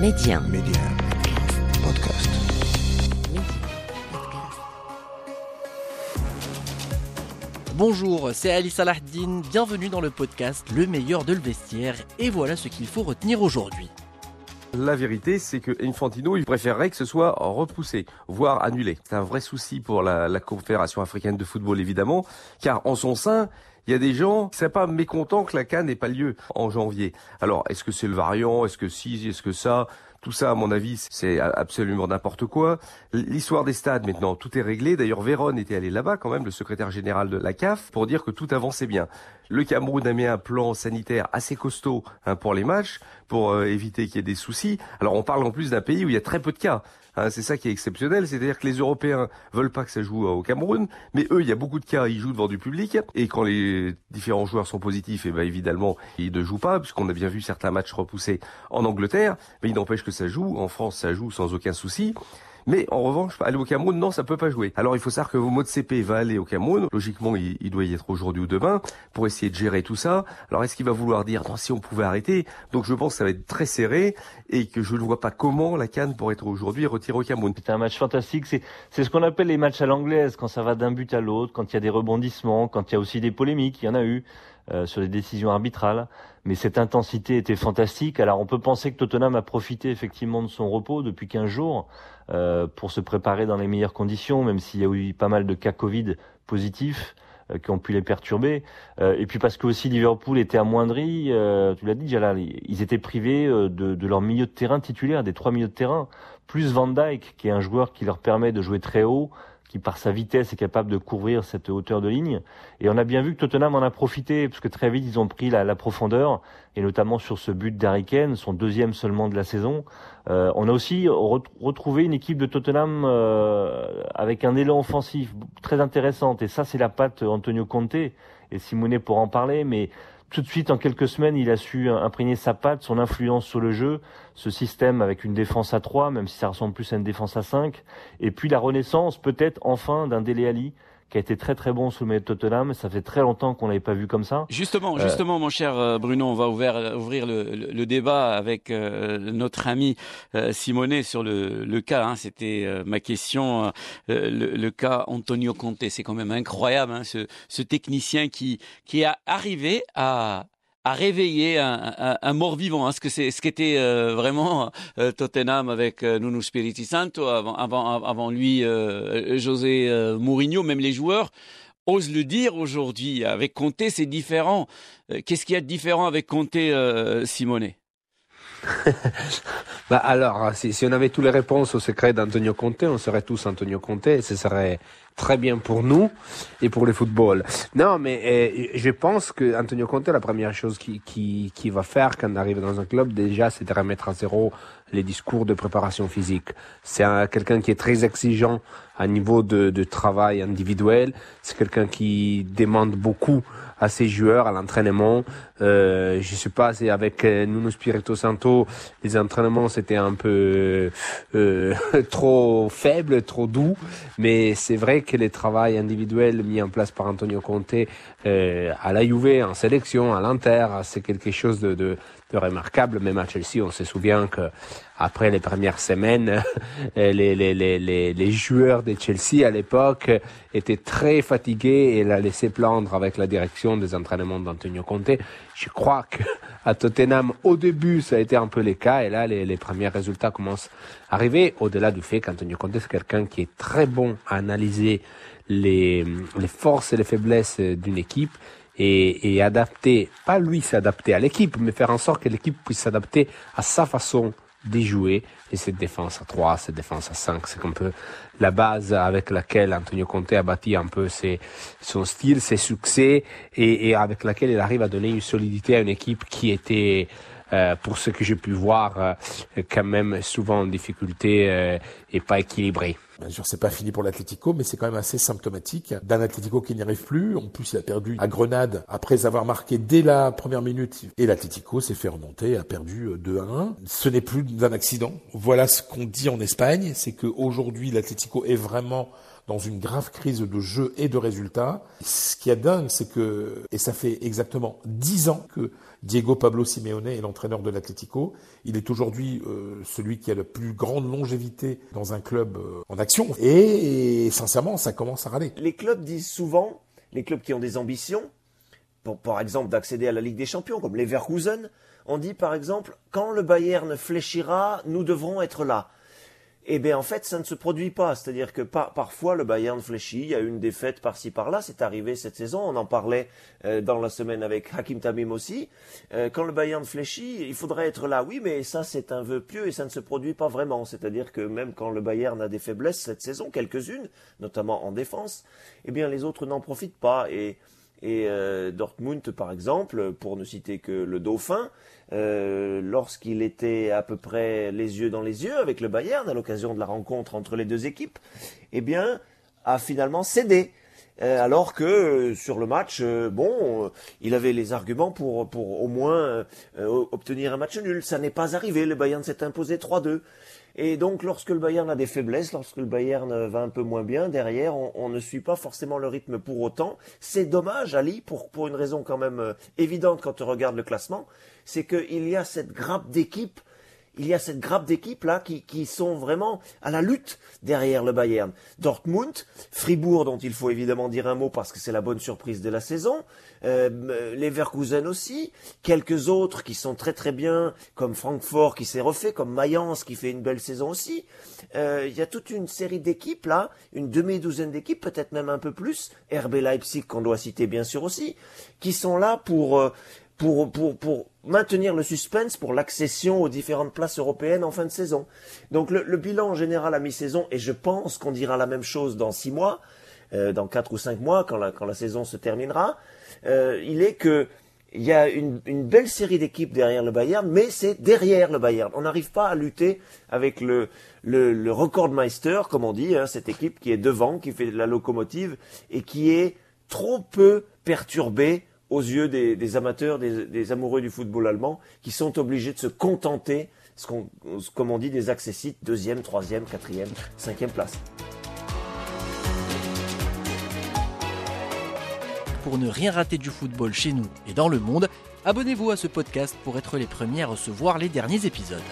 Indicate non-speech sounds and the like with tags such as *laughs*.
Média. Média. Podcast. Bonjour, c'est Ali Salahdine, bienvenue dans le podcast Le meilleur de le vestiaire, et voilà ce qu'il faut retenir aujourd'hui. La vérité, c'est que Infantino, il préférerait que ce soit repoussé, voire annulé. C'est un vrai souci pour la, la Confédération africaine de football, évidemment, car en son sein, il y a des gens qui seraient pas mécontents que la Cannes n'ait pas lieu en janvier. Alors, est-ce que c'est le variant? Est-ce que si? Est-ce que ça? Tout ça, à mon avis, c'est absolument n'importe quoi. L'histoire des stades, maintenant, tout est réglé. D'ailleurs, Véron était allé là-bas, quand même, le secrétaire général de la CAF, pour dire que tout avançait bien. Le Cameroun a mis un plan sanitaire assez costaud hein, pour les matchs, pour euh, éviter qu'il y ait des soucis. Alors, on parle en plus d'un pays où il y a très peu de cas. Hein, c'est ça qui est exceptionnel, c'est-à-dire que les Européens veulent pas que ça joue au Cameroun, mais eux, il y a beaucoup de cas, ils jouent devant du public, et quand les différents joueurs sont positifs, et eh ben évidemment, ils ne jouent pas, puisqu'on a bien vu certains matchs repoussés en Angleterre, mais il n'empêche que ça joue, en France ça joue sans aucun souci. Mais en revanche, aller au Cameroun, non, ça peut pas jouer. Alors il faut savoir que vos de CP va aller au Cameroun. Logiquement, il, doit y être aujourd'hui ou demain pour essayer de gérer tout ça. Alors est-ce qu'il va vouloir dire non, si on pouvait arrêter? Donc je pense que ça va être très serré et que je ne vois pas comment la Cannes pourrait être aujourd'hui retirée au Cameroun. C'est un match fantastique. C'est c'est ce qu'on appelle les matchs à l'anglaise quand ça va d'un but à l'autre, quand il y a des rebondissements, quand il y a aussi des polémiques. Il y en a eu. Euh, sur les décisions arbitrales. Mais cette intensité était fantastique. Alors on peut penser que Tottenham a profité effectivement de son repos depuis 15 jours euh, pour se préparer dans les meilleures conditions, même s'il y a eu pas mal de cas Covid positifs euh, qui ont pu les perturber. et puis parce que aussi Liverpool était amoindri, tu l'as dit ils étaient privés de, de, leur milieu de terrain titulaire, des trois milieux de terrain, plus Van Dijk qui est un joueur qui leur permet de jouer très haut, par sa vitesse est capable de couvrir cette hauteur de ligne. Et on a bien vu que Tottenham en a profité, parce que très vite ils ont pris la, la profondeur, et notamment sur ce but d'Harry son deuxième seulement de la saison. Euh, on a aussi retrouvé une équipe de Tottenham euh, avec un élan offensif très intéressante, et ça c'est la patte Antonio Conte, et Simone pourra en parler, mais tout de suite, en quelques semaines, il a su imprégner sa patte, son influence sur le jeu, ce système avec une défense à 3, même si ça ressemble plus à une défense à 5, et puis la renaissance peut-être enfin d'un Dele qui a été très très bon sous le maillot de Tottenham. Ça fait très longtemps qu'on l'avait pas vu comme ça. Justement, euh, justement, mon cher euh, Bruno, on va ouvrir, ouvrir le, le, débat avec euh, notre ami Simonet sur le, le cas. Hein. C'était ma question. Le, cas Antonio Conte, c'est quand même incroyable, hein, ce, ce technicien qui qui est arrivé à à réveiller un, mort-vivant, hein, ce que c'est, ce qu'était euh, vraiment euh, Tottenham avec euh, Nuno Spiriti Santo, avant, lui José Mourinho, même les joueurs osent le dire aujourd'hui. Avec Conte, c'est différent. Qu'est-ce qu'il y a de différent avec Conte, Simone? *laughs* Bah alors, si, si, on avait toutes les réponses au secret d'Antonio Conte, on serait tous Antonio Conte et ce serait très bien pour nous et pour le football. Non, mais euh, je pense que Antonio Conte, la première chose qui, qui, qui va faire quand on arrive dans un club, déjà, c'est de remettre à zéro les discours de préparation physique. C'est quelqu'un qui est très exigeant à niveau de, de travail individuel. C'est quelqu'un qui demande beaucoup à ses joueurs, à l'entraînement. Euh, je sais pas, c'est avec euh, Nuno Spirito Santo, les entraînements c'était un peu euh, *laughs* trop faible, trop doux, mais c'est vrai que les travail individuels mis en place par Antonio Conte euh, à la Juve, en sélection, à l'Inter, c'est quelque chose de remarquable. Même à Chelsea, on se souvient que après les premières semaines, *laughs* les, les, les, les, joueurs de Chelsea à l'époque étaient très fatigués et la laissé plaindre avec la direction des entraînements d'Antonio Conte. Je crois que *laughs* à Tottenham, au début, ça a été un peu le cas et là, les premiers résultats commencent à arriver. Au-delà du fait qu'Antonio Conte, c'est quelqu'un qui est très bon à analyser les, les forces et les faiblesses d'une équipe et, et adapter, pas lui s'adapter à l'équipe, mais faire en sorte que l'équipe puisse s'adapter à sa façon de jouer. Et cette défense à 3, cette défense à 5, c'est un peu la base avec laquelle Antonio Conte a bâti un peu ses, son style, ses succès, et, et avec laquelle il arrive à donner une solidité à une équipe qui était pour ce que j'ai pu voir, euh, quand même souvent en difficulté euh, et pas équilibré. Bien sûr, c'est pas fini pour l'Atlético, mais c'est quand même assez symptomatique d'un Atlético qui n'y arrive plus. En plus, il a perdu à Grenade après avoir marqué dès la première minute. Et l'Atlético s'est fait remonter, a perdu 2 à 1. Ce n'est plus d'un accident. Voilà ce qu'on dit en Espagne, c'est qu'aujourd'hui, l'Atlético est vraiment dans une grave crise de jeu et de résultats. Ce qui est dingue, c'est que, et ça fait exactement dix ans que Diego Pablo Simeone est l'entraîneur de l'Atlético. Il est aujourd'hui euh, celui qui a la plus grande longévité dans un club euh, en action. Et, sincèrement, ça commence à râler. Les clubs disent souvent, les clubs qui ont des ambitions, par exemple d'accéder à la Ligue des Champions, comme Leverkusen, on dit par exemple, quand le Bayern fléchira, nous devrons être là. Eh bien, en fait, ça ne se produit pas. C'est-à-dire que parfois, le Bayern fléchit. Il y a une défaite par-ci par-là. C'est arrivé cette saison. On en parlait euh, dans la semaine avec Hakim Tamim aussi. Euh, quand le Bayern fléchit, il faudrait être là. Oui, mais ça, c'est un vœu pieux et ça ne se produit pas vraiment. C'est-à-dire que même quand le Bayern a des faiblesses cette saison, quelques-unes, notamment en défense, eh bien, les autres n'en profitent pas. Et et euh, Dortmund, par exemple, pour ne citer que le Dauphin, euh, lorsqu'il était à peu près les yeux dans les yeux avec le Bayern à l'occasion de la rencontre entre les deux équipes, eh bien, a finalement cédé. Euh, alors que sur le match, bon, il avait les arguments pour, pour au moins obtenir un match nul. Ça n'est pas arrivé. Le Bayern s'est imposé 3-2. Et donc, lorsque le Bayern a des faiblesses, lorsque le Bayern va un peu moins bien, derrière, on, ne suit pas forcément le rythme pour autant. C'est dommage, Ali, pour, pour une raison quand même euh, évidente quand on regarde le classement, c'est qu'il y a cette grappe d'équipes il y a cette grappe d'équipes là qui, qui, sont vraiment à la lutte derrière le Bayern. Dortmund, Fribourg dont il faut évidemment dire un mot parce que c'est la bonne surprise de la saison, euh, Leverkusen aussi, quelques autres qui sont très très bien, comme Francfort qui s'est refait, comme Mayence qui fait une belle saison aussi. Euh, il y a toute une série d'équipes là, une demi-douzaine d'équipes, peut-être même un peu plus, RB Leipzig qu'on doit citer bien sûr aussi, qui sont là pour euh, pour, pour, pour maintenir le suspense pour l'accession aux différentes places européennes en fin de saison. Donc le, le bilan général à mi-saison, et je pense qu'on dira la même chose dans six mois, euh, dans quatre ou cinq mois, quand la, quand la saison se terminera, euh, il est que il y a une, une belle série d'équipes derrière le Bayern, mais c'est derrière le Bayern. On n'arrive pas à lutter avec le, le, le Recordmeister, comme on dit, hein, cette équipe qui est devant, qui fait la locomotive, et qui est trop peu perturbée aux yeux des, amateurs, des, amoureux du football allemand, qui sont obligés de se contenter, comme on dit, des accessites deuxième, troisième, quatrième, cinquième place. Pour ne rien rater du football chez nous et dans le monde, abonnez-vous à ce podcast pour être les premiers à recevoir les derniers épisodes.